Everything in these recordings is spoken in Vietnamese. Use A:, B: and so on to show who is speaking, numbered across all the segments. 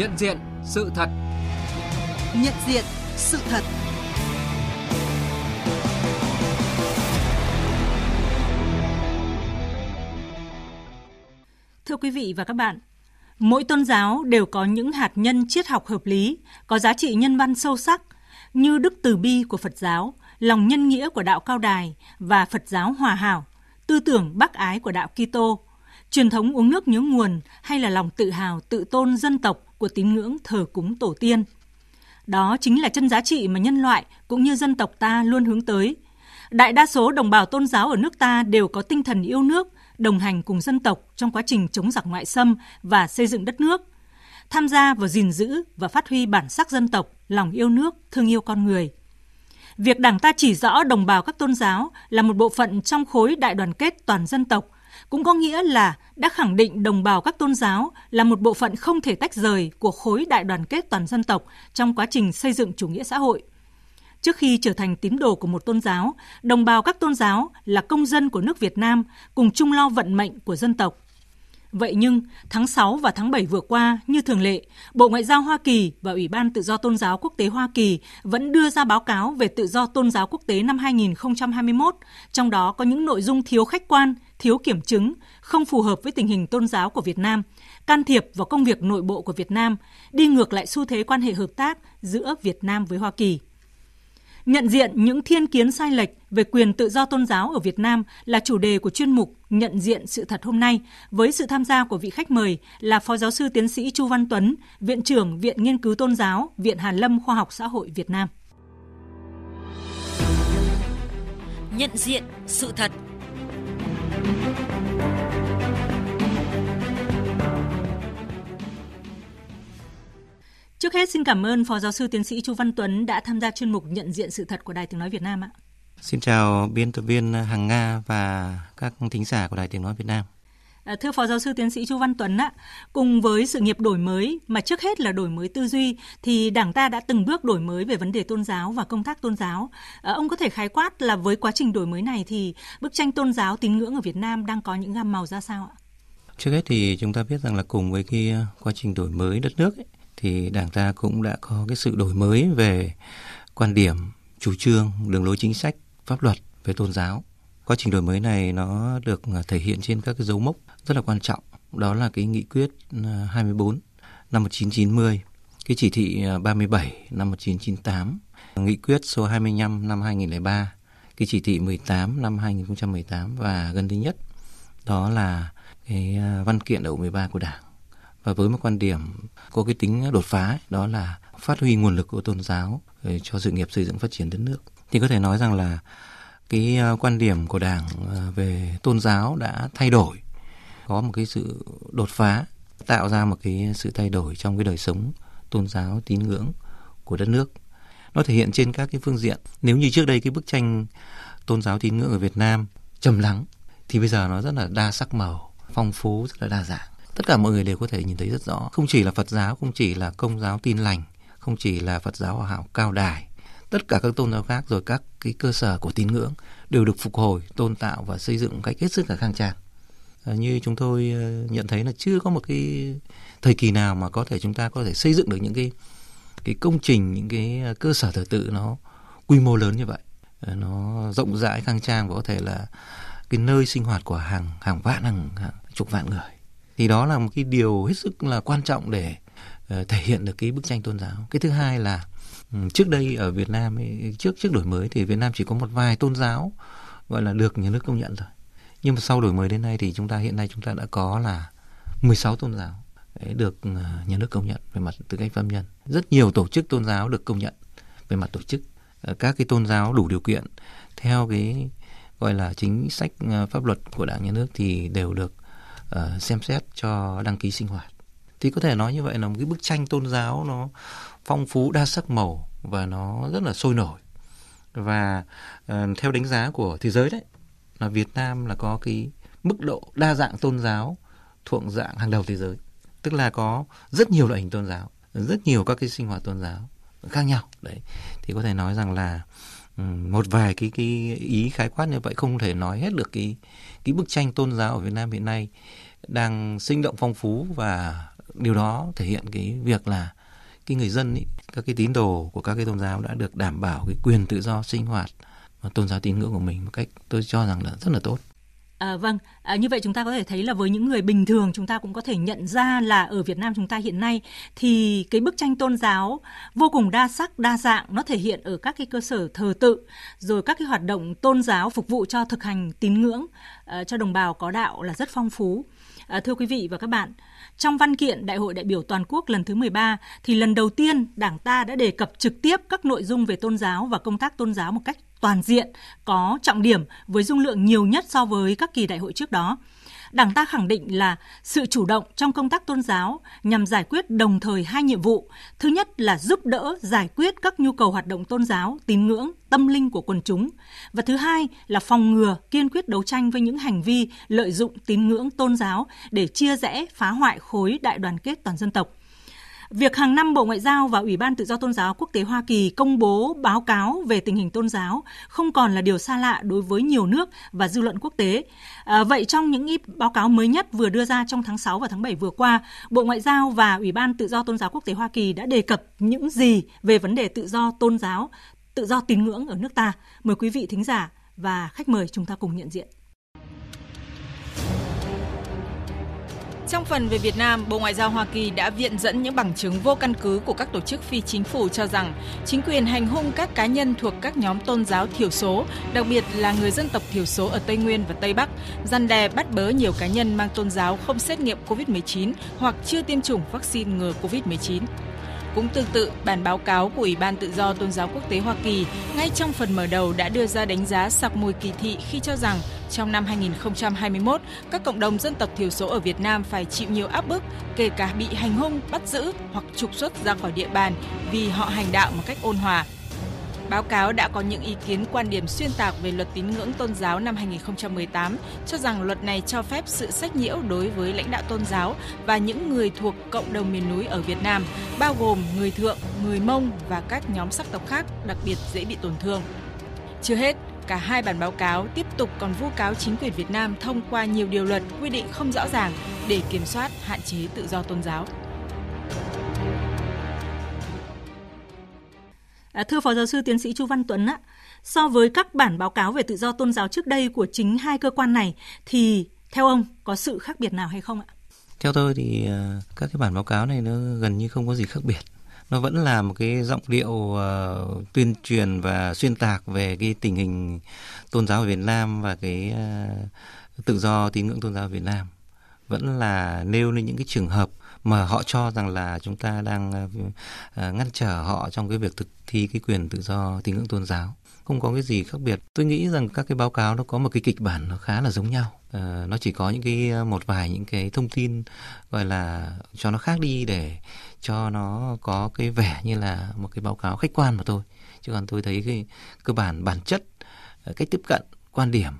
A: Nhận diện sự thật.
B: Nhận diện sự thật. Thưa quý vị và các bạn, mỗi tôn giáo đều có những hạt nhân triết học hợp lý, có giá trị nhân văn sâu sắc như đức từ bi của Phật giáo, lòng nhân nghĩa của đạo Cao Đài và Phật giáo Hòa Hảo, tư tưởng bác ái của đạo Kitô, truyền thống uống nước nhớ nguồn hay là lòng tự hào tự tôn dân tộc của tín ngưỡng thờ cúng tổ tiên. Đó chính là chân giá trị mà nhân loại cũng như dân tộc ta luôn hướng tới. Đại đa số đồng bào tôn giáo ở nước ta đều có tinh thần yêu nước, đồng hành cùng dân tộc trong quá trình chống giặc ngoại xâm và xây dựng đất nước, tham gia vào gìn giữ và phát huy bản sắc dân tộc, lòng yêu nước, thương yêu con người. Việc Đảng ta chỉ rõ đồng bào các tôn giáo là một bộ phận trong khối đại đoàn kết toàn dân tộc – cũng có nghĩa là đã khẳng định đồng bào các tôn giáo là một bộ phận không thể tách rời của khối đại đoàn kết toàn dân tộc trong quá trình xây dựng chủ nghĩa xã hội. Trước khi trở thành tín đồ của một tôn giáo, đồng bào các tôn giáo là công dân của nước Việt Nam cùng chung lo vận mệnh của dân tộc. Vậy nhưng, tháng 6 và tháng 7 vừa qua, như thường lệ, Bộ Ngoại giao Hoa Kỳ và Ủy ban Tự do Tôn giáo Quốc tế Hoa Kỳ vẫn đưa ra báo cáo về tự do tôn giáo quốc tế năm 2021, trong đó có những nội dung thiếu khách quan, thiếu kiểm chứng, không phù hợp với tình hình tôn giáo của Việt Nam, can thiệp vào công việc nội bộ của Việt Nam, đi ngược lại xu thế quan hệ hợp tác giữa Việt Nam với Hoa Kỳ. Nhận diện những thiên kiến sai lệch về quyền tự do tôn giáo ở Việt Nam là chủ đề của chuyên mục Nhận diện sự thật hôm nay với sự tham gia của vị khách mời là Phó Giáo sư Tiến sĩ Chu Văn Tuấn, Viện trưởng Viện Nghiên cứu Tôn giáo, Viện Hàn Lâm Khoa học Xã hội Việt Nam.
C: Nhận diện sự thật
B: Trước hết xin cảm ơn Phó Giáo sư Tiến sĩ Chu Văn Tuấn đã tham gia chuyên mục nhận diện sự thật của Đài Tiếng Nói Việt Nam ạ.
D: Xin chào biên tập viên Hằng Nga và các thính giả của Đài Tiếng Nói Việt Nam.
B: À, thưa Phó Giáo sư Tiến sĩ Chu Văn Tuấn ạ, cùng với sự nghiệp đổi mới mà trước hết là đổi mới tư duy thì Đảng ta đã từng bước đổi mới về vấn đề tôn giáo và công tác tôn giáo. À, ông có thể khái quát là với quá trình đổi mới này thì bức tranh tôn giáo tín ngưỡng ở Việt Nam đang có những gam màu ra sao ạ?
D: Trước hết thì chúng ta biết rằng là cùng với cái quá trình đổi mới đất nước ấy, thì Đảng ta cũng đã có cái sự đổi mới về quan điểm, chủ trương, đường lối chính sách, pháp luật về tôn giáo. Quá trình đổi mới này nó được à, thể hiện trên các cái dấu mốc rất là quan trọng. Đó là cái nghị quyết à, 24 năm 1990, cái chỉ thị à, 37 năm 1998, nghị quyết số 25 năm 2003, cái chỉ thị 18 năm 2018 và gần đây nhất đó là cái văn kiện đại hội 13 của Đảng và với một quan điểm có cái tính đột phá đó là phát huy nguồn lực của tôn giáo cho sự nghiệp xây dựng phát triển đất nước. Thì có thể nói rằng là cái à, quan điểm của đảng à, về tôn giáo đã thay đổi, có một cái sự đột phá, tạo ra một cái sự thay đổi trong cái đời sống tôn giáo tín ngưỡng của đất nước. Nó thể hiện trên các cái phương diện. Nếu như trước đây cái bức tranh tôn giáo tín ngưỡng ở Việt Nam trầm lắng, thì bây giờ nó rất là đa sắc màu, phong phú, rất là đa dạng tất cả mọi người đều có thể nhìn thấy rất rõ. Không chỉ là phật giáo không chỉ là công giáo tin lành không chỉ là phật giáo hòa hảo cao đài. Tất cả các tôn giáo khác rồi các cái cơ sở của tín ngưỡng đều được phục hồi tôn tạo và xây dựng một cách hết sức là khang trang. À, như chúng tôi ờ, nhận thấy là chưa có một cái thời kỳ nào mà có thể chúng ta có thể xây dựng được những cái cái công trình những cái ờ, cơ sở thờ tự nó quy mô lớn như vậy. Ờ, nó rộng rãi khang trang và có thể là cái nơi sinh hoạt của hàng hàng vạn hàng, hàng chục vạn người thì đó là một cái điều hết sức là quan trọng để ờ, thể hiện được cái bức tranh tôn giáo. Cái thứ hai là ừ, trước đây ở Việt Nam trước trước đổi mới thì Việt Nam chỉ có một vài tôn giáo, gọi là, được nhà nước công nhận rồi nhưng mà sau đổi mới đến nay thì chúng ta, hiện nay chúng ta đã có là 16 tôn giáo ờ, được ờ, nhà nước công nhận về mặt tư cách pháp nhân. Rất nhiều tổ chức tôn giáo được công nhận về mặt tổ chức. Các cái tôn giáo đủ điều kiện, theo cái, gọi là, chính sách pháp luật của đảng, nhà nước thì đều được uh, xem xét cho đăng ký sinh hoạt. Thì có thể nói như vậy là một cái bức tranh tôn giáo nó phong phú đa sắc màu và nó rất là sôi nổi. Và uh, theo đánh giá của thế giới đấy là Việt Nam là có cái mức độ đa dạng tôn giáo thuộc dạng hàng đầu thế giới. Tức là có rất nhiều loại hình tôn giáo rất nhiều các cái sinh hoạt tôn giáo khác nhau. Đấy thì có thể nói rằng là một vài cái cái ý khái quát như vậy không thể nói hết được cái cái bức tranh tôn giáo ở Việt Nam hiện nay đang sinh động phong phú và điều đó thể hiện cái việc là cái người dân ý, các cái tín đồ của các cái tôn giáo đã được đảm bảo cái quyền tự do sinh hoạt và tôn giáo tín ngưỡng của mình một cách tôi cho rằng là rất là tốt.
B: À, vâng, à, như vậy chúng ta có thể thấy là với những người bình thường chúng ta cũng có thể nhận ra là ở Việt Nam chúng ta hiện nay thì cái bức tranh tôn giáo vô cùng đa sắc, đa dạng, nó thể hiện ở các cái cơ sở thờ tự, rồi các cái hoạt động tôn giáo phục vụ cho thực hành tín ngưỡng à, cho đồng bào có đạo là rất phong phú. À, thưa quý vị và các bạn, trong văn kiện Đại hội đại biểu toàn quốc lần thứ 13 thì lần đầu tiên Đảng ta đã đề cập trực tiếp các nội dung về tôn giáo và công tác tôn giáo một cách toàn diện, có trọng điểm với dung lượng nhiều nhất so với các kỳ đại hội trước đó. Đảng ta khẳng định là sự chủ động trong công tác tôn giáo nhằm giải quyết đồng thời hai nhiệm vụ. Thứ nhất là giúp đỡ giải quyết các nhu cầu hoạt động tôn giáo, tín ngưỡng, tâm linh của quần chúng. Và thứ hai là phòng ngừa, kiên quyết đấu tranh với những hành vi lợi dụng tín ngưỡng tôn giáo để chia rẽ, phá hoại khối đại đoàn kết toàn dân tộc. Việc hàng năm Bộ Ngoại giao và Ủy ban Tự do Tôn giáo Quốc tế Hoa Kỳ công bố báo cáo về tình hình tôn giáo không còn là điều xa lạ đối với nhiều nước và dư luận quốc tế. À, vậy trong những báo cáo mới nhất vừa đưa ra trong tháng 6 và tháng 7 vừa qua, Bộ Ngoại giao và Ủy ban Tự do Tôn giáo Quốc tế Hoa Kỳ đã đề cập những gì về vấn đề tự do tôn giáo, tự do tín ngưỡng ở nước ta? Mời quý vị thính giả và khách mời chúng ta cùng nhận diện.
A: Trong phần về Việt Nam, Bộ Ngoại giao Hoa Kỳ đã viện dẫn những bằng chứng vô căn cứ của các tổ chức phi chính phủ cho rằng chính quyền hành hung các cá nhân thuộc các nhóm tôn giáo thiểu số, đặc biệt là người dân tộc thiểu số ở Tây Nguyên và Tây Bắc, gian đe bắt bớ nhiều cá nhân mang tôn giáo không xét nghiệm COVID-19 hoặc chưa tiêm chủng vaccine ngừa COVID-19. Cũng tương tự, bản báo cáo của Ủy ban Tự do Tôn giáo Quốc tế Hoa Kỳ ngay trong phần mở đầu đã đưa ra đánh giá sặc mùi kỳ thị khi cho rằng trong năm 2021, các cộng đồng dân tộc thiểu số ở Việt Nam phải chịu nhiều áp bức, kể cả bị hành hung, bắt giữ hoặc trục xuất ra khỏi địa bàn vì họ hành đạo một cách ôn hòa. Báo cáo đã có những ý kiến quan điểm xuyên tạc về luật tín ngưỡng tôn giáo năm 2018, cho rằng luật này cho phép sự sách nhiễu đối với lãnh đạo tôn giáo và những người thuộc cộng đồng miền núi ở Việt Nam, bao gồm người Thượng, người Mông và các nhóm sắc tộc khác đặc biệt dễ bị tổn thương. Chưa hết, cả hai bản báo cáo tiếp tục còn vu cáo chính quyền Việt Nam thông qua nhiều điều luật quy định không rõ ràng để kiểm soát hạn chế tự do tôn giáo.
B: À, thưa Phó Giáo sư Tiến sĩ Chu Văn Tuấn ạ so với các bản báo cáo về tự do tôn giáo trước đây của chính hai cơ quan này thì theo ông có sự khác biệt nào hay không ạ?
D: Theo tôi thì à, các cái bản báo cáo này nó gần như không có gì khác biệt. Nó vẫn là một cái giọng điệu uh, tuyên truyền và xuyên tạc về cái tình hình tôn giáo ở Việt Nam và cái uh, tự do tín ngưỡng tôn giáo ở Việt Nam. Vẫn là nêu lên những cái trường hợp mà họ cho rằng là chúng ta đang ờ, ờ, ngăn trở họ trong cái việc thực thi cái quyền tự do tín ngưỡng tôn giáo. Không có cái gì khác biệt. Tôi nghĩ rằng các cái báo cáo nó có một cái kịch bản nó khá là giống nhau. À, nó chỉ có những cái một vài những cái thông tin gọi là cho nó khác đi để cho nó có cái vẻ như là một cái báo cáo khách quan mà thôi. Chứ còn tôi thấy cái cơ bản bản chất cách tiếp cận quan điểm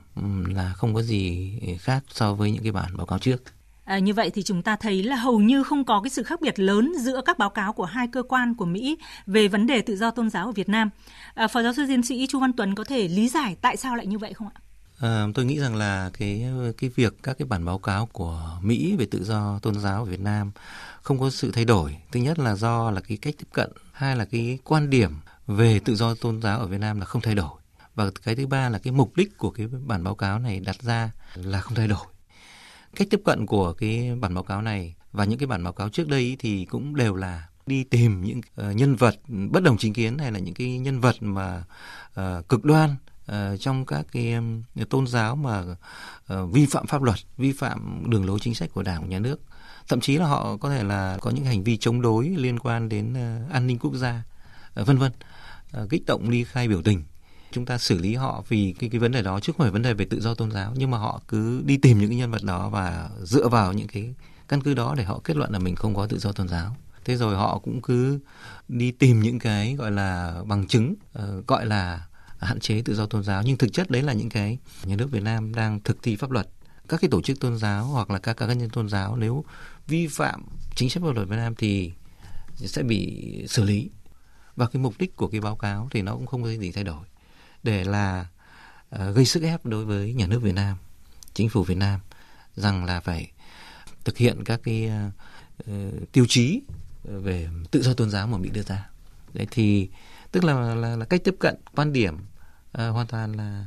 D: là không có gì khác so với những cái bản báo cáo trước.
B: À, như vậy thì chúng ta thấy là hầu như không có cái sự khác biệt lớn giữa các báo cáo của hai cơ quan của Mỹ về vấn đề tự do tôn giáo ở Việt Nam. À, Phó giáo sư tiến sĩ Chu Văn Tuấn có thể lý giải tại sao lại như vậy không ạ?
D: À, tôi nghĩ rằng là cái cái việc các cái bản báo cáo của Mỹ về tự do tôn giáo ở Việt Nam không có sự thay đổi. Thứ nhất là do là cái cách tiếp cận, hai là cái quan điểm về tự do tôn giáo ở Việt Nam là không thay đổi. Và cái thứ ba là cái mục đích của cái bản báo cáo này đặt ra là không thay đổi cách tiếp cận của cái bản báo cáo này và những cái bản báo cáo trước đây thì cũng đều là đi tìm những uh, nhân vật bất đồng chính kiến hay là những cái nhân vật mà uh, cực đoan uh, trong các cái um, tôn giáo mà uh, vi phạm pháp luật, vi phạm đường lối chính sách của Đảng nhà nước. Thậm chí là họ có thể là có những hành vi chống đối liên quan đến uh, an ninh quốc gia, uh, vân vân, uh, kích động ly khai biểu tình chúng ta xử lý họ vì cái cái vấn đề đó chứ không phải vấn đề về tự do tôn giáo nhưng mà họ cứ đi tìm những cái nhân vật đó và dựa vào những cái căn cứ đó để họ kết luận là mình không có tự do tôn giáo. Thế rồi họ cũng cứ đi tìm những cái gọi là bằng chứng uh, gọi là hạn chế tự do tôn giáo. Nhưng thực chất đấy là những cái nhà nước Việt Nam đang thực thi pháp luật. Các cái tổ chức tôn giáo hoặc là các cá nhân tôn giáo nếu vi phạm chính sách pháp luật Việt Nam thì sẽ bị xử lý. Và cái mục đích của cái báo cáo thì nó cũng không có gì thay đổi để là uh, gây sức ép đối với nhà nước Việt Nam, chính phủ Việt Nam rằng là phải thực hiện các cái uh, tiêu chí về tự do tôn giáo mà Mỹ đưa ra. Đấy thì tức là là, là cách tiếp cận quan điểm uh, hoàn toàn là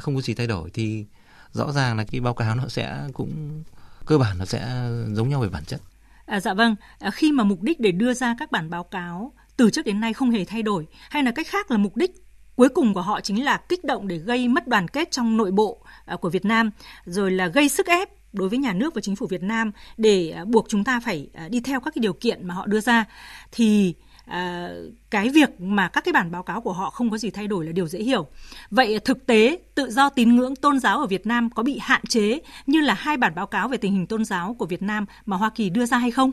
D: không có gì thay đổi thì rõ ràng là cái báo cáo nó sẽ cũng cơ bản nó sẽ giống nhau về bản chất.
B: À, dạ vâng, à, khi mà mục đích để đưa ra các bản báo cáo từ trước đến nay không hề thay đổi hay là cách khác là mục đích cuối cùng của họ chính là kích động để gây mất đoàn kết trong nội bộ à, của Việt Nam rồi là gây sức ép đối với nhà nước và chính phủ Việt Nam để à, buộc chúng ta phải à, đi theo các cái điều kiện mà họ đưa ra thì à, cái việc mà các cái bản báo cáo của họ không có gì thay đổi là điều dễ hiểu. Vậy thực tế tự do tín ngưỡng tôn giáo ở Việt Nam có bị hạn chế như là hai bản báo cáo về tình hình tôn giáo của Việt Nam mà Hoa Kỳ đưa ra hay không?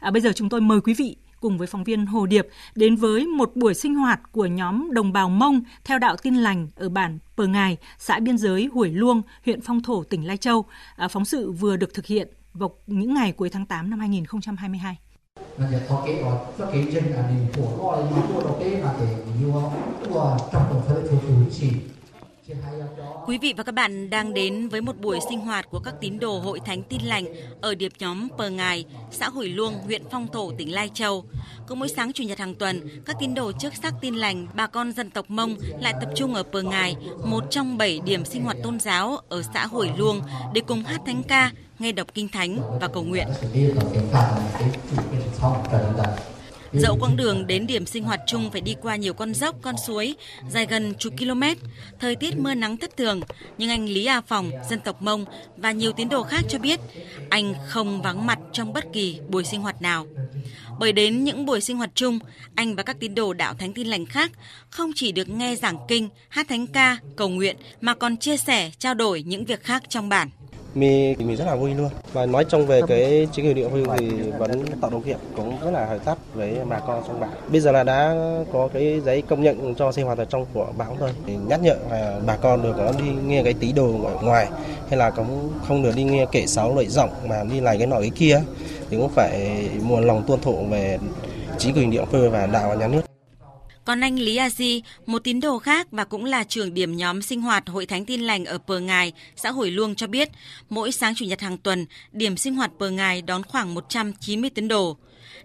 B: À, bây giờ chúng tôi mời quý vị cùng với phóng viên Hồ Điệp đến với một buổi sinh hoạt của nhóm đồng bào Mông theo đạo Tin lành ở bản Pờ Ngài, xã biên giới Hủy Luông, huyện Phong Thổ, tỉnh Lai Châu. À, phóng sự vừa được thực hiện vào những ngày cuối tháng 8 năm 2022. Quý vị và các bạn đang đến với một buổi sinh hoạt của các tín đồ Hội Thánh Tin Lành ở điệp nhóm Pờ Ngài, xã Hủy Luông, huyện Phong Thổ, tỉnh Lai Châu. Cứ mỗi sáng Chủ nhật hàng tuần, các tín đồ chức sắc tin lành, bà con dân tộc Mông lại tập trung ở Pờ Ngài, một trong bảy điểm sinh hoạt tôn giáo ở xã Hủy Luông để cùng hát thánh ca, nghe đọc kinh thánh và cầu nguyện. Dẫu quãng đường đến điểm sinh hoạt chung phải đi qua nhiều con dốc, con suối, dài gần chục km, thời tiết mưa nắng thất thường, nhưng anh Lý A Phòng, dân tộc Mông và nhiều tín đồ khác cho biết anh không vắng mặt trong bất kỳ buổi sinh hoạt nào. Bởi đến những buổi sinh hoạt chung, anh và các tín đồ đạo thánh tin lành khác không chỉ được nghe giảng kinh, hát thánh ca, cầu nguyện mà còn chia sẻ, trao đổi những việc khác trong bản
E: mình mình rất là vui luôn. Và nói chung về cái chính quyền địa phương thì vẫn tạo điều kiện cũng rất là hợp tác với bà con trong bản. Bây giờ là đã có cái giấy công nhận cho sinh hoạt ở trong của bản thôi. Thì nhắc nhở là bà con được có đi nghe cái tí đồ ở ngoài, hay là cũng không được đi nghe kể sáu lợi rộng mà đi lại cái nọ cái kia. Thì cũng phải một lòng tuân thủ về chính quyền địa phương và đạo và nhà nước
C: còn anh Lý A Di, một tín đồ khác và cũng là trưởng điểm nhóm sinh hoạt Hội Thánh Tin Lành ở Pờ Ngài, xã Hồi Luông cho biết, mỗi sáng Chủ nhật hàng tuần, điểm sinh hoạt Pờ Ngài đón khoảng 190 tín đồ.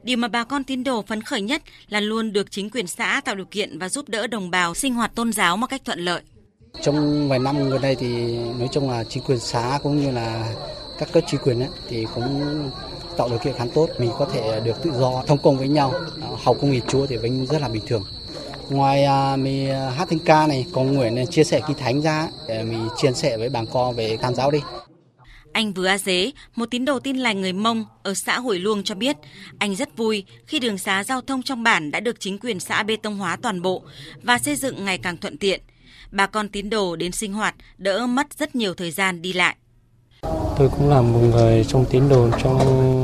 C: Điều mà bà con tín đồ phấn khởi nhất là luôn được chính quyền xã tạo điều kiện và giúp đỡ đồng bào sinh hoạt tôn giáo một cách thuận lợi.
F: Trong vài năm gần đây thì nói chung là chính quyền xã cũng như là các cấp chính quyền ấy, thì cũng tạo điều kiện khá tốt mình có thể được tự do thông công với nhau học công nghiệp chúa thì vẫn rất là bình thường ngoài à, mình à, hát thánh ca này còn nguyện chia sẻ kinh thánh ra để mình chia sẻ với bà con về tam giáo đi
C: anh Vừa A Dế, một tín đồ tin lành người Mông ở xã Hội Luông cho biết, anh rất vui khi đường xá giao thông trong bản đã được chính quyền xã bê tông hóa toàn bộ và xây dựng ngày càng thuận tiện. Bà con tín đồ đến sinh hoạt đỡ mất rất nhiều thời gian đi lại.
G: Tôi cũng là một người trong tín đồ trong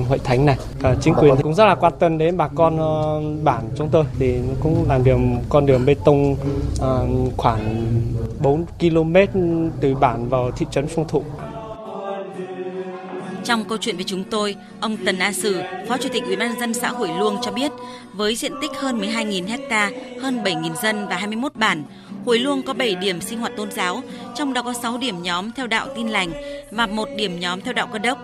G: hội thánh này. Cả chính quyền cũng rất là quan tâm đến bà con ờ, bản chúng tôi thì cũng làm đường, con đường bê tông ờ, khoảng 4 km từ bản vào thị trấn Phong Thụ.
C: Trong câu chuyện với chúng tôi, ông Tần A Sử, Phó Chủ tịch Ủy ban dân xã Hủy Luông cho biết, với diện tích hơn 12.000 hecta, hơn 7.000 dân và 21 bản, Hủy Luông có 7 điểm sinh hoạt tôn giáo, trong đó có 6 điểm nhóm theo đạo tin lành và một điểm nhóm theo đạo cơ đốc.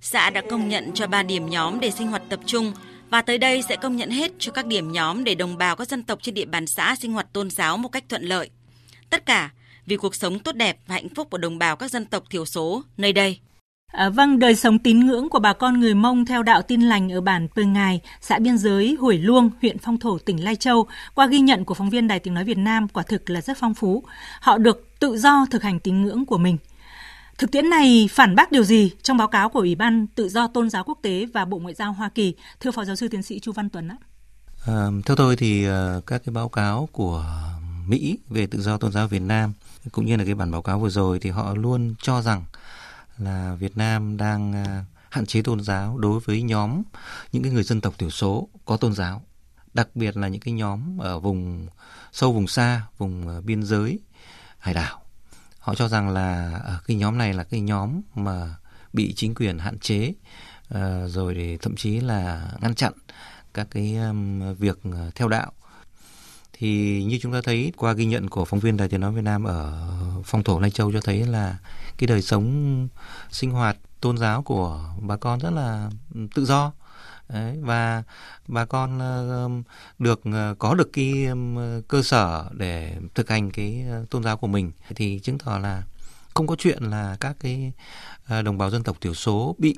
C: Xã đã công nhận cho 3 điểm nhóm để sinh hoạt tập trung và tới đây sẽ công nhận hết cho các điểm nhóm để đồng bào các dân tộc trên địa bàn xã sinh hoạt tôn giáo một cách thuận lợi. Tất cả vì cuộc sống tốt đẹp và hạnh phúc của đồng bào các dân tộc thiểu số nơi đây.
B: À, vâng, đời sống tín ngưỡng của bà con người Mông theo đạo tin lành ở bản Pơ Ngài, xã biên giới Hủy Luông, huyện Phong Thổ, tỉnh Lai Châu, qua ghi nhận của phóng viên Đài Tiếng Nói Việt Nam quả thực là rất phong phú. Họ được tự do thực hành tín ngưỡng của mình. Thực tiễn này phản bác điều gì trong báo cáo của Ủy ban Tự do Tôn giáo Quốc tế và Bộ Ngoại giao Hoa Kỳ? Thưa Phó Giáo sư Tiến sĩ Chu Văn Tuấn ạ.
D: À, theo tôi thì à, các cái báo cáo của Mỹ về tự do tôn giáo Việt Nam cũng như là cái bản báo cáo vừa rồi thì họ luôn cho rằng là Việt Nam đang à, hạn chế tôn giáo đối với nhóm những cái người dân tộc thiểu số có tôn giáo, đặc biệt là những cái nhóm ở vùng sâu vùng xa, vùng à, biên giới, hải đảo. Họ cho rằng là ở cái nhóm này là cái nhóm mà bị chính quyền hạn chế rồi để thậm chí là ngăn chặn các cái việc theo đạo thì như chúng ta thấy qua ghi nhận của phóng viên Đài Tiếng nói Việt Nam ở phong thổ Lai Châu cho thấy là cái đời sống sinh hoạt tôn giáo của bà con rất là ừ, tự do. Đấy, và bà con ờ, được ờ, có được cái cơ sở để thực hành cái ờ, tôn giáo của mình. Thì chứng tỏ là không có chuyện là các cái đồng bào dân tộc thiểu số bị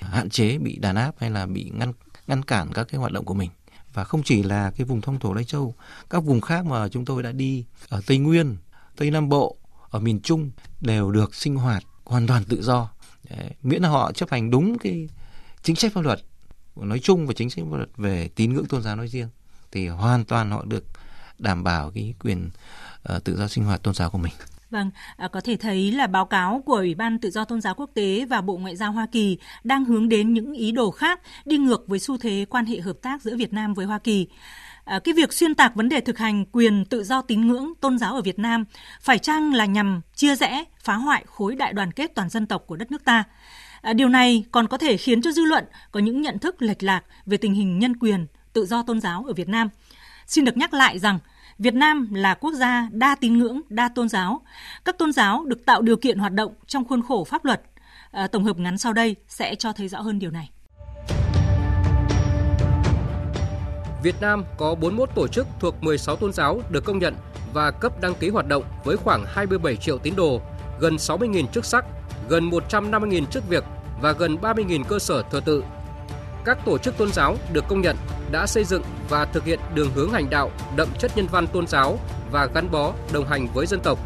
D: hạn chế bị đàn áp hay là bị ngăn ngăn cản các cái hoạt động của mình và không chỉ là cái vùng thông thổ Lai Châu, các vùng khác mà chúng tôi đã đi ở Tây Nguyên, Tây Nam Bộ, ở miền Trung đều được sinh hoạt hoàn toàn tự do. Đấy, miễn là họ chấp hành đúng cái chính sách pháp luật nói chung và chính sách pháp luật về tín ngưỡng tôn giáo nói riêng thì hoàn toàn họ được đảm bảo cái quyền uh, tự do sinh hoạt tôn giáo của mình.
B: Vâng, à, có thể thấy là báo cáo của Ủy ban Tự do Tôn giáo Quốc tế và Bộ Ngoại giao Hoa Kỳ đang hướng đến những ý đồ khác đi ngược với xu thế quan hệ hợp tác giữa Việt Nam với Hoa Kỳ. À, cái việc xuyên tạc vấn đề thực hành quyền tự do tín ngưỡng tôn giáo ở Việt Nam phải chăng là nhằm chia rẽ, phá hoại khối đại đoàn kết toàn dân tộc của đất nước ta? À, điều này còn có thể khiến cho dư luận có những nhận thức lệch lạc về tình hình nhân quyền, tự do tôn giáo ở Việt Nam. Xin được nhắc lại rằng Việt Nam là quốc gia đa tín ngưỡng, đa tôn giáo. Các tôn giáo được tạo điều kiện hoạt động trong khuôn khổ pháp luật. À, tổng hợp ngắn sau đây sẽ cho thấy rõ hơn điều này.
H: Việt Nam có 41 tổ chức thuộc 16 tôn giáo được công nhận và cấp đăng ký hoạt động với khoảng 27 triệu tín đồ, gần 60.000 chức sắc, gần 150.000 chức việc và gần 30.000 cơ sở thờ tự. Các tổ chức tôn giáo được công nhận đã xây dựng và thực hiện đường hướng hành đạo đậm chất nhân văn tôn giáo và gắn bó đồng hành với dân tộc.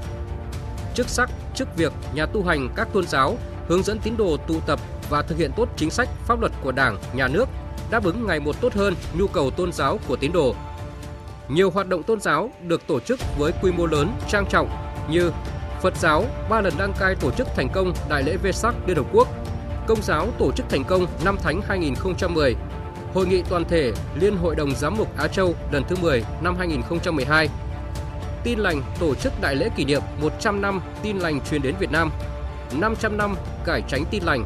H: Chức sắc, chức việc, nhà tu hành các tôn giáo hướng dẫn tín đồ tụ tập và thực hiện tốt chính sách pháp luật của Đảng, Nhà nước, đáp ứng ngày một tốt hơn nhu cầu tôn giáo của tín đồ. Nhiều hoạt động tôn giáo được tổ chức với quy mô lớn, trang trọng như Phật giáo ba lần đăng cai tổ chức thành công Đại lễ Vesak Liên Hợp Quốc, Công giáo tổ chức thành công năm Thánh 2010, Hội nghị toàn thể Liên Hội đồng Giám mục Á Châu lần thứ 10 năm 2012. Tin lành tổ chức đại lễ kỷ niệm 100 năm tin lành truyền đến Việt Nam, 500 năm cải tránh tin lành,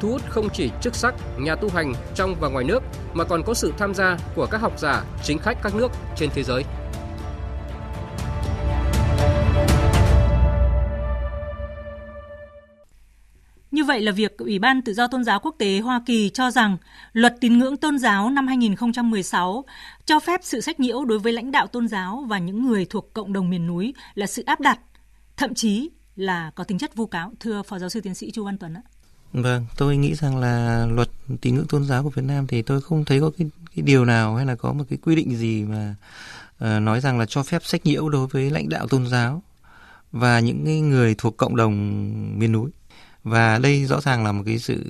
H: thu hút không chỉ chức sắc, nhà tu hành trong và ngoài nước mà còn có sự tham gia của các học giả, chính khách các nước trên thế giới.
B: Vậy là việc Ủy ban Tự do Tôn giáo Quốc tế Hoa Kỳ cho rằng luật tín ngưỡng tôn giáo năm 2016 cho phép sự sách nhiễu đối với lãnh đạo tôn giáo và những người thuộc cộng đồng miền núi là sự áp đặt, thậm chí là có tính chất vu cáo. Thưa Phó Giáo sư Tiến sĩ Chu Văn Tuấn ạ.
D: Vâng, tôi nghĩ rằng là luật tín ngưỡng tôn giáo của Việt Nam thì tôi không thấy có cái, cái điều nào hay là có một cái quy định gì mà uh, nói rằng là cho phép sách nhiễu đối với lãnh đạo tôn giáo và những người thuộc cộng đồng miền núi và đây rõ ràng là một cái sự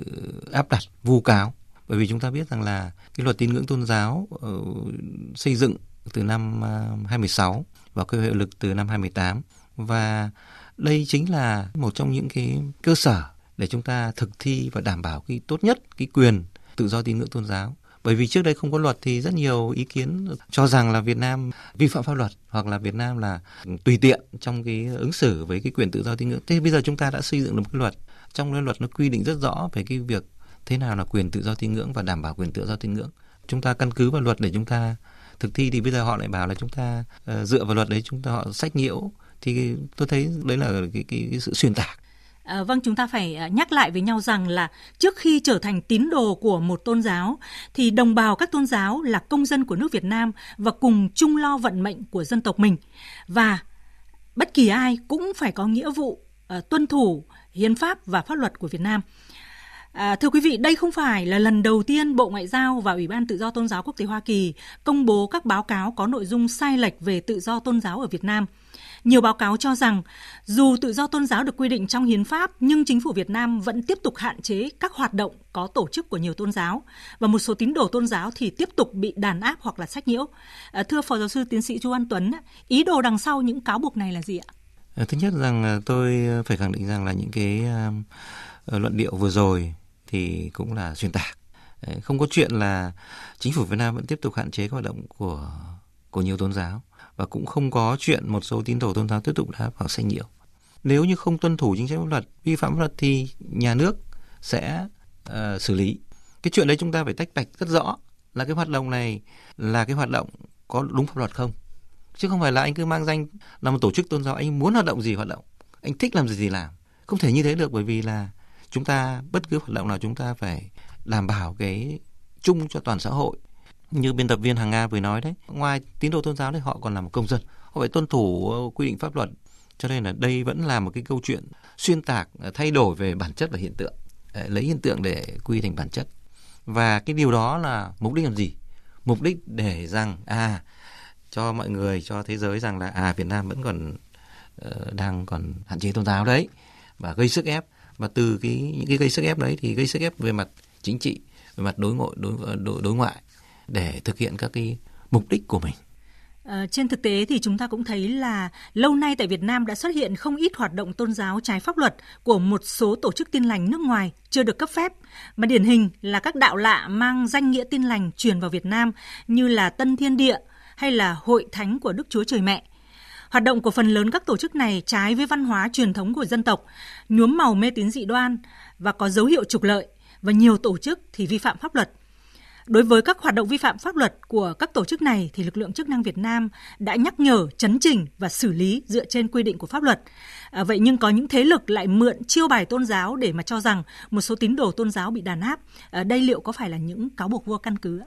D: áp đặt vu cáo. Bởi vì chúng ta biết rằng là cái luật tín ngưỡng tôn giáo uh, xây dựng từ năm ờ, uh, 2016 và có hiệu lực từ năm 2018 và đây chính là một trong những cái cơ sở để chúng ta thực thi và đảm bảo cái tốt nhất cái quyền tự do tín ngưỡng tôn giáo. Bởi vì trước đây không có luật thì rất nhiều ý kiến cho rằng là Việt Nam vi phạm pháp luật hoặc là Việt Nam là tùy tiện trong cái ứng xử với cái quyền tự do tín ngưỡng. Thế bây giờ chúng ta đã xây dựng được một cái luật trong luật nó quy định rất rõ về cái việc thế nào là quyền tự do tín ngưỡng và đảm bảo quyền tự do tín ngưỡng. Chúng ta căn cứ vào luật để chúng ta thực thi thì bây giờ họ lại bảo là chúng ta uh, dựa vào luật đấy chúng ta họ sách nhiễu. Thì tôi thấy đấy là cái, cái, cái sự xuyên tạc.
B: À, vâng, chúng ta phải ờ, nhắc lại với nhau rằng là trước khi trở thành tín đồ của một tôn giáo thì đồng bào các tôn giáo là công dân của nước Việt Nam và cùng chung lo vận mệnh của dân tộc mình. Và bất kỳ ai cũng phải có nghĩa vụ uh, tuân thủ hiến pháp và pháp luật của Việt Nam. À, thưa quý vị, đây không phải là lần đầu tiên Bộ Ngoại giao và Ủy ban Tự do Tôn giáo Quốc tế Hoa Kỳ công bố các báo cáo có nội dung sai lệch về tự do tôn giáo ở Việt Nam. Nhiều báo cáo cho rằng dù tự do tôn giáo được quy định trong hiến pháp nhưng chính phủ Việt Nam vẫn tiếp tục hạn chế các hoạt động có tổ chức của nhiều tôn giáo và một số tín đồ tôn giáo thì tiếp tục bị đàn áp hoặc là sách nhiễu. À, thưa Phó Giáo sư Tiến sĩ Chu Văn Tuấn, ý đồ đằng sau những cáo buộc này là gì ạ?
D: Ờ, thứ nhất rằng tôi ờ, phải khẳng định rằng là những cái ờ, luận điệu vừa rồi thì cũng là xuyên tạc. Không có chuyện là chính phủ Việt Nam vẫn tiếp tục hạn chế các hoạt động của của nhiều tôn giáo và cũng không có chuyện một số tín đồ tôn giáo tiếp tục đã vào sách nhiễu. Nếu như không tuân thủ chính sách pháp luật, vi phạm pháp luật thì nhà nước sẽ uh, xử lý. Cái chuyện đấy chúng ta phải tách bạch rất rõ là cái hoạt động này là cái hoạt động có đúng pháp luật không chứ không phải là anh cứ mang danh là một tổ chức tôn giáo, anh muốn hoạt động gì hoạt động. Anh thích làm gì thì làm. Không thể như thế được bởi vì là chúng ta, bất cứ hoạt động nào chúng ta phải đảm bảo cái chung cho toàn xã hội. Như biên tập viên hàng nga vừa nói đấy, ngoài tín đồ tôn giáo thì họ còn là một công dân. Họ phải tuân thủ ờ, quy định pháp luật. Cho nên là đây vẫn là một cái câu chuyện xuyên tạc ờ, thay đổi về bản chất và hiện tượng. Ờ, lấy hiện tượng để quy thành bản chất. Và cái điều đó là mục đích làm gì? Mục đích để rằng à cho mọi người cho thế giới rằng là à Việt Nam vẫn còn uh, đang còn hạn chế tôn giáo đấy và gây sức ép. Và từ cái những cái gây sức ép đấy thì gây sức ép về mặt chính trị về mặt đối ngoại đối ờ, đối, đối ngoại để thực hiện các cái mục đích của mình.
B: À, trên thực tế thì chúng ta cũng thấy là lâu nay tại Việt Nam đã xuất hiện không ít hoạt động tôn giáo trái pháp luật của một số tổ chức tin lành nước ngoài chưa được cấp phép, mà điển hình là các đạo lạ mang danh nghĩa tin lành truyền vào Việt Nam như là Tân Thiên Địa hay là Hội Thánh của Đức Chúa Trời Mẹ. Hoạt động của phần lớn các tổ chức này trái với văn hóa truyền thống của dân tộc, nhuốm màu mê tín dị đoan và có dấu hiệu trục lợi và nhiều tổ chức thì vi phạm pháp luật. Đối với các hoạt động vi phạm pháp luật của các tổ chức này thì lực lượng chức năng Việt Nam đã nhắc nhở, chấn chỉnh và xử lý dựa trên quy định của pháp luật. À, vậy nhưng có những thế lực lại mượn chiêu bài tôn giáo để mà cho rằng một số tín đồ tôn giáo bị đàn áp. À, đây liệu có phải là những cáo buộc vô căn cứ?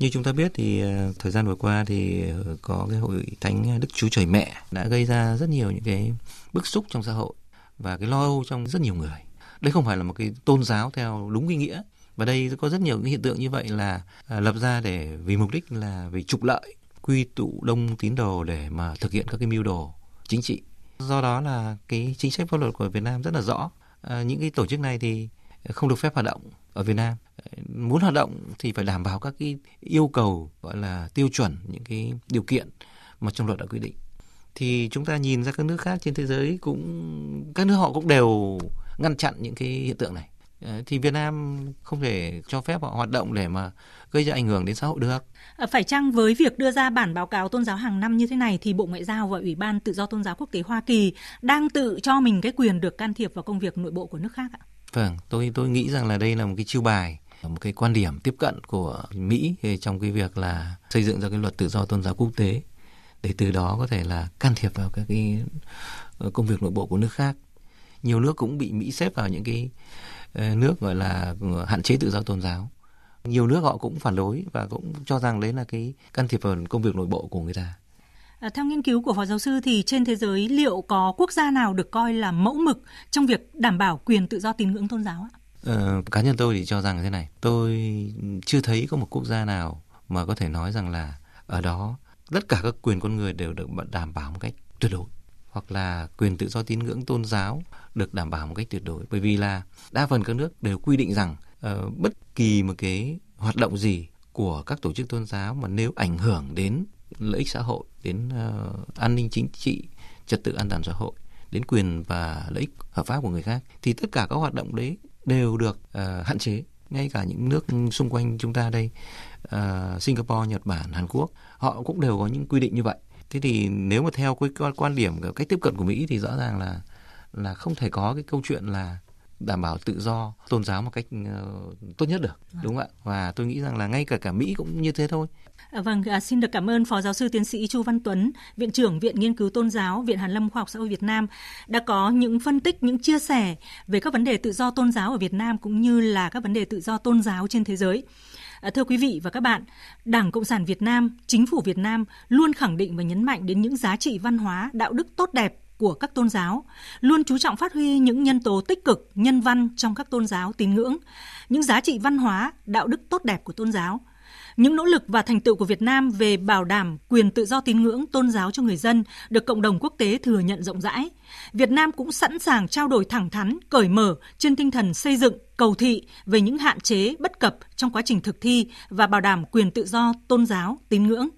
D: Như chúng ta biết thì ờ, thời gian vừa qua thì ờ, có cái hội thánh ờ, Đức Chúa Trời Mẹ đã gây ra rất nhiều những cái bức xúc trong xã hội và cái lo âu trong rất nhiều người. Đây không phải là một cái tôn giáo theo đúng ý nghĩa và đây có rất nhiều cái hiện tượng như vậy là lập ra để vì mục đích là vì trục lợi quy tụ đông tín đồ để mà thực hiện các cái mưu đồ chính trị. Do đó là cái chính sách pháp luật của Việt Nam rất là rõ. À, những cái tổ chức này thì không được phép hoạt động ở Việt Nam muốn hoạt động thì phải đảm bảo các cái yêu cầu gọi là tiêu chuẩn những cái điều kiện mà trong luật đã quy định thì chúng ta nhìn ra các nước khác trên thế giới cũng các nước họ cũng đều ngăn chặn những cái hiện tượng này Ờ, thì Việt Nam không thể cho phép họ hoạt động để mà gây ra ảnh hưởng đến xã hội được.
B: Ờ, phải chăng với việc đưa ra bản báo cáo tôn giáo hàng năm như thế này thì Bộ Ngoại giao và Ủy ban Tự do Tôn giáo Quốc tế Hoa Kỳ đang tự cho mình cái quyền được can thiệp vào công việc nội bộ của nước khác ạ?
D: Vâng, tôi tôi nghĩ rằng là đây là một cái chiêu bài một cái quan điểm tiếp cận của Mỹ trong cái việc là xây dựng ra cái luật tự do tôn giáo quốc tế để từ đó có thể là can thiệp vào các cái ờ, công việc nội bộ của nước khác. Nhiều nước cũng bị Mỹ xếp vào những cái ờ, nước gọi là ờ, hạn chế tự do tôn giáo nhiều nước họ cũng phản đối và cũng cho rằng đấy là cái can thiệp vào công việc nội bộ của người ta
B: À, theo nghiên cứu của phó giáo sư thì trên thế giới liệu có quốc gia nào được coi là mẫu mực trong việc đảm bảo quyền tự do tín ngưỡng tôn giáo ạ?
D: Ờ, cá nhân tôi thì cho rằng thế này, tôi chưa thấy có một quốc gia nào mà có thể nói rằng là ở đó tất cả các quyền con người đều được đảm bảo một cách tuyệt đối hoặc là quyền tự do tín ngưỡng tôn giáo được đảm bảo một cách tuyệt đối. Bởi vì là đa phần các nước đều quy định rằng uh, bất kỳ một cái hoạt động gì của các tổ chức tôn giáo mà nếu ảnh hưởng đến lợi ích xã hội đến uh, an ninh chính trị trật tự an toàn xã hội đến quyền và lợi ích hợp pháp của người khác thì tất cả các hoạt động đấy đều được uh, hạn chế. Ngay cả những nước xung quanh chúng ta đây uh, Singapore Nhật Bản Hàn Quốc họ cũng đều có những quy định như vậy. Thế thì nếu mà theo cái quan điểm cách tiếp cận của Mỹ thì rõ ràng là là không thể có cái câu chuyện là đảm bảo tự do tôn giáo một cách uh, tốt nhất được vâng. đúng không ạ? Và tôi nghĩ rằng là ngay cả cả Mỹ cũng như thế thôi
B: Dạ vâng, à, xin được cảm ơn Phó Giáo sư Tiến sĩ Chu Văn Tuấn, Viện trưởng Viện Nghiên cứu Tôn giáo, Viện Hàn lâm Khoa học Xã hội Việt Nam đã có những phân tích, những chia sẻ về các vấn đề tự do tôn giáo ở Việt Nam cũng như là các vấn đề tự do tôn giáo trên thế giới. À, thưa quý vị và các bạn, Đảng Cộng sản Việt Nam, Chính phủ Việt Nam luôn khẳng định và nhấn mạnh đến những giá trị văn hóa, đạo đức tốt đẹp của các tôn giáo, luôn chú trọng phát huy những nhân tố tích cực, nhân văn trong các tôn giáo tín ngưỡng, những giá trị văn hóa, đạo đức tốt đẹp của tôn giáo. Những nỗ lực và thành tựu của Việt Nam về bảo đảm quyền tự do tín ngưỡng tôn giáo cho người dân được cộng đồng quốc tế thừa nhận rộng rãi. Việt Nam cũng sẵn sàng trao đổi thẳng thắn, cởi mở trên tinh thần xây dựng, cầu thị về những hạn chế, bất cập trong quá trình thực thi và bảo đảm quyền tự do tôn giáo, tín ngưỡng.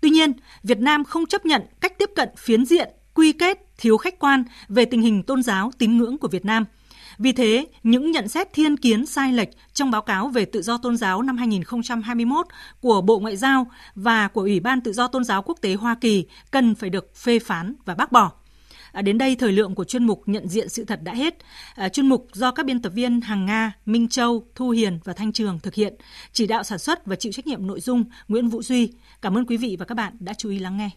B: Tuy nhiên, Việt Nam không chấp nhận cách tiếp cận phiến diện, quy kết, thiếu khách quan về tình hình tôn giáo, tín ngưỡng của Việt Nam – vì thế, những nhận xét thiên kiến sai lệch trong báo cáo về tự do tôn giáo năm 2021 của Bộ Ngoại giao và của Ủy ban Tự do Tôn giáo Quốc tế Hoa Kỳ cần phải được phê phán và bác bỏ. À, đến đây thời lượng của chuyên mục nhận diện sự thật đã hết. À, chuyên mục do các biên tập viên Hằng Nga, Minh Châu, Thu Hiền và Thanh Trường thực hiện, chỉ đạo sản xuất và chịu trách nhiệm nội dung Nguyễn Vũ Duy. Cảm ơn quý vị và các bạn đã chú ý lắng nghe.